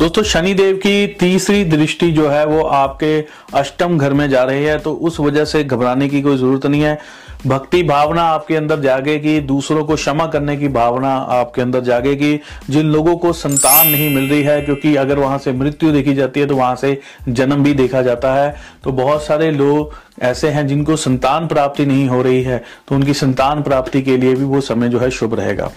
दोस्तों, शनिदेव की तीसरी दृष्टि जो है वो आपके अष्टम घर में जा रही है तो उस वजह से घबराने की कोई ज़रूरत नहीं है। भक्ति भावना आपके अंदर जागेगी, दूसरों को क्षमा करने की भावना आपके अंदर जागेगी। जिन लोगों को संतान नहीं मिल रही है, क्योंकि अगर वहाँ से मृत्यु देखी जाती है तो वहाँ से जन्म भी देखा जाता है। तो बहुत सारे लोग ऐसे हैं जिनको संतान प्राप्ति नहीं हो रही है तो उनकी संतान प्राप्ति के लिए भी वो समय जो है शुभ रहेगा।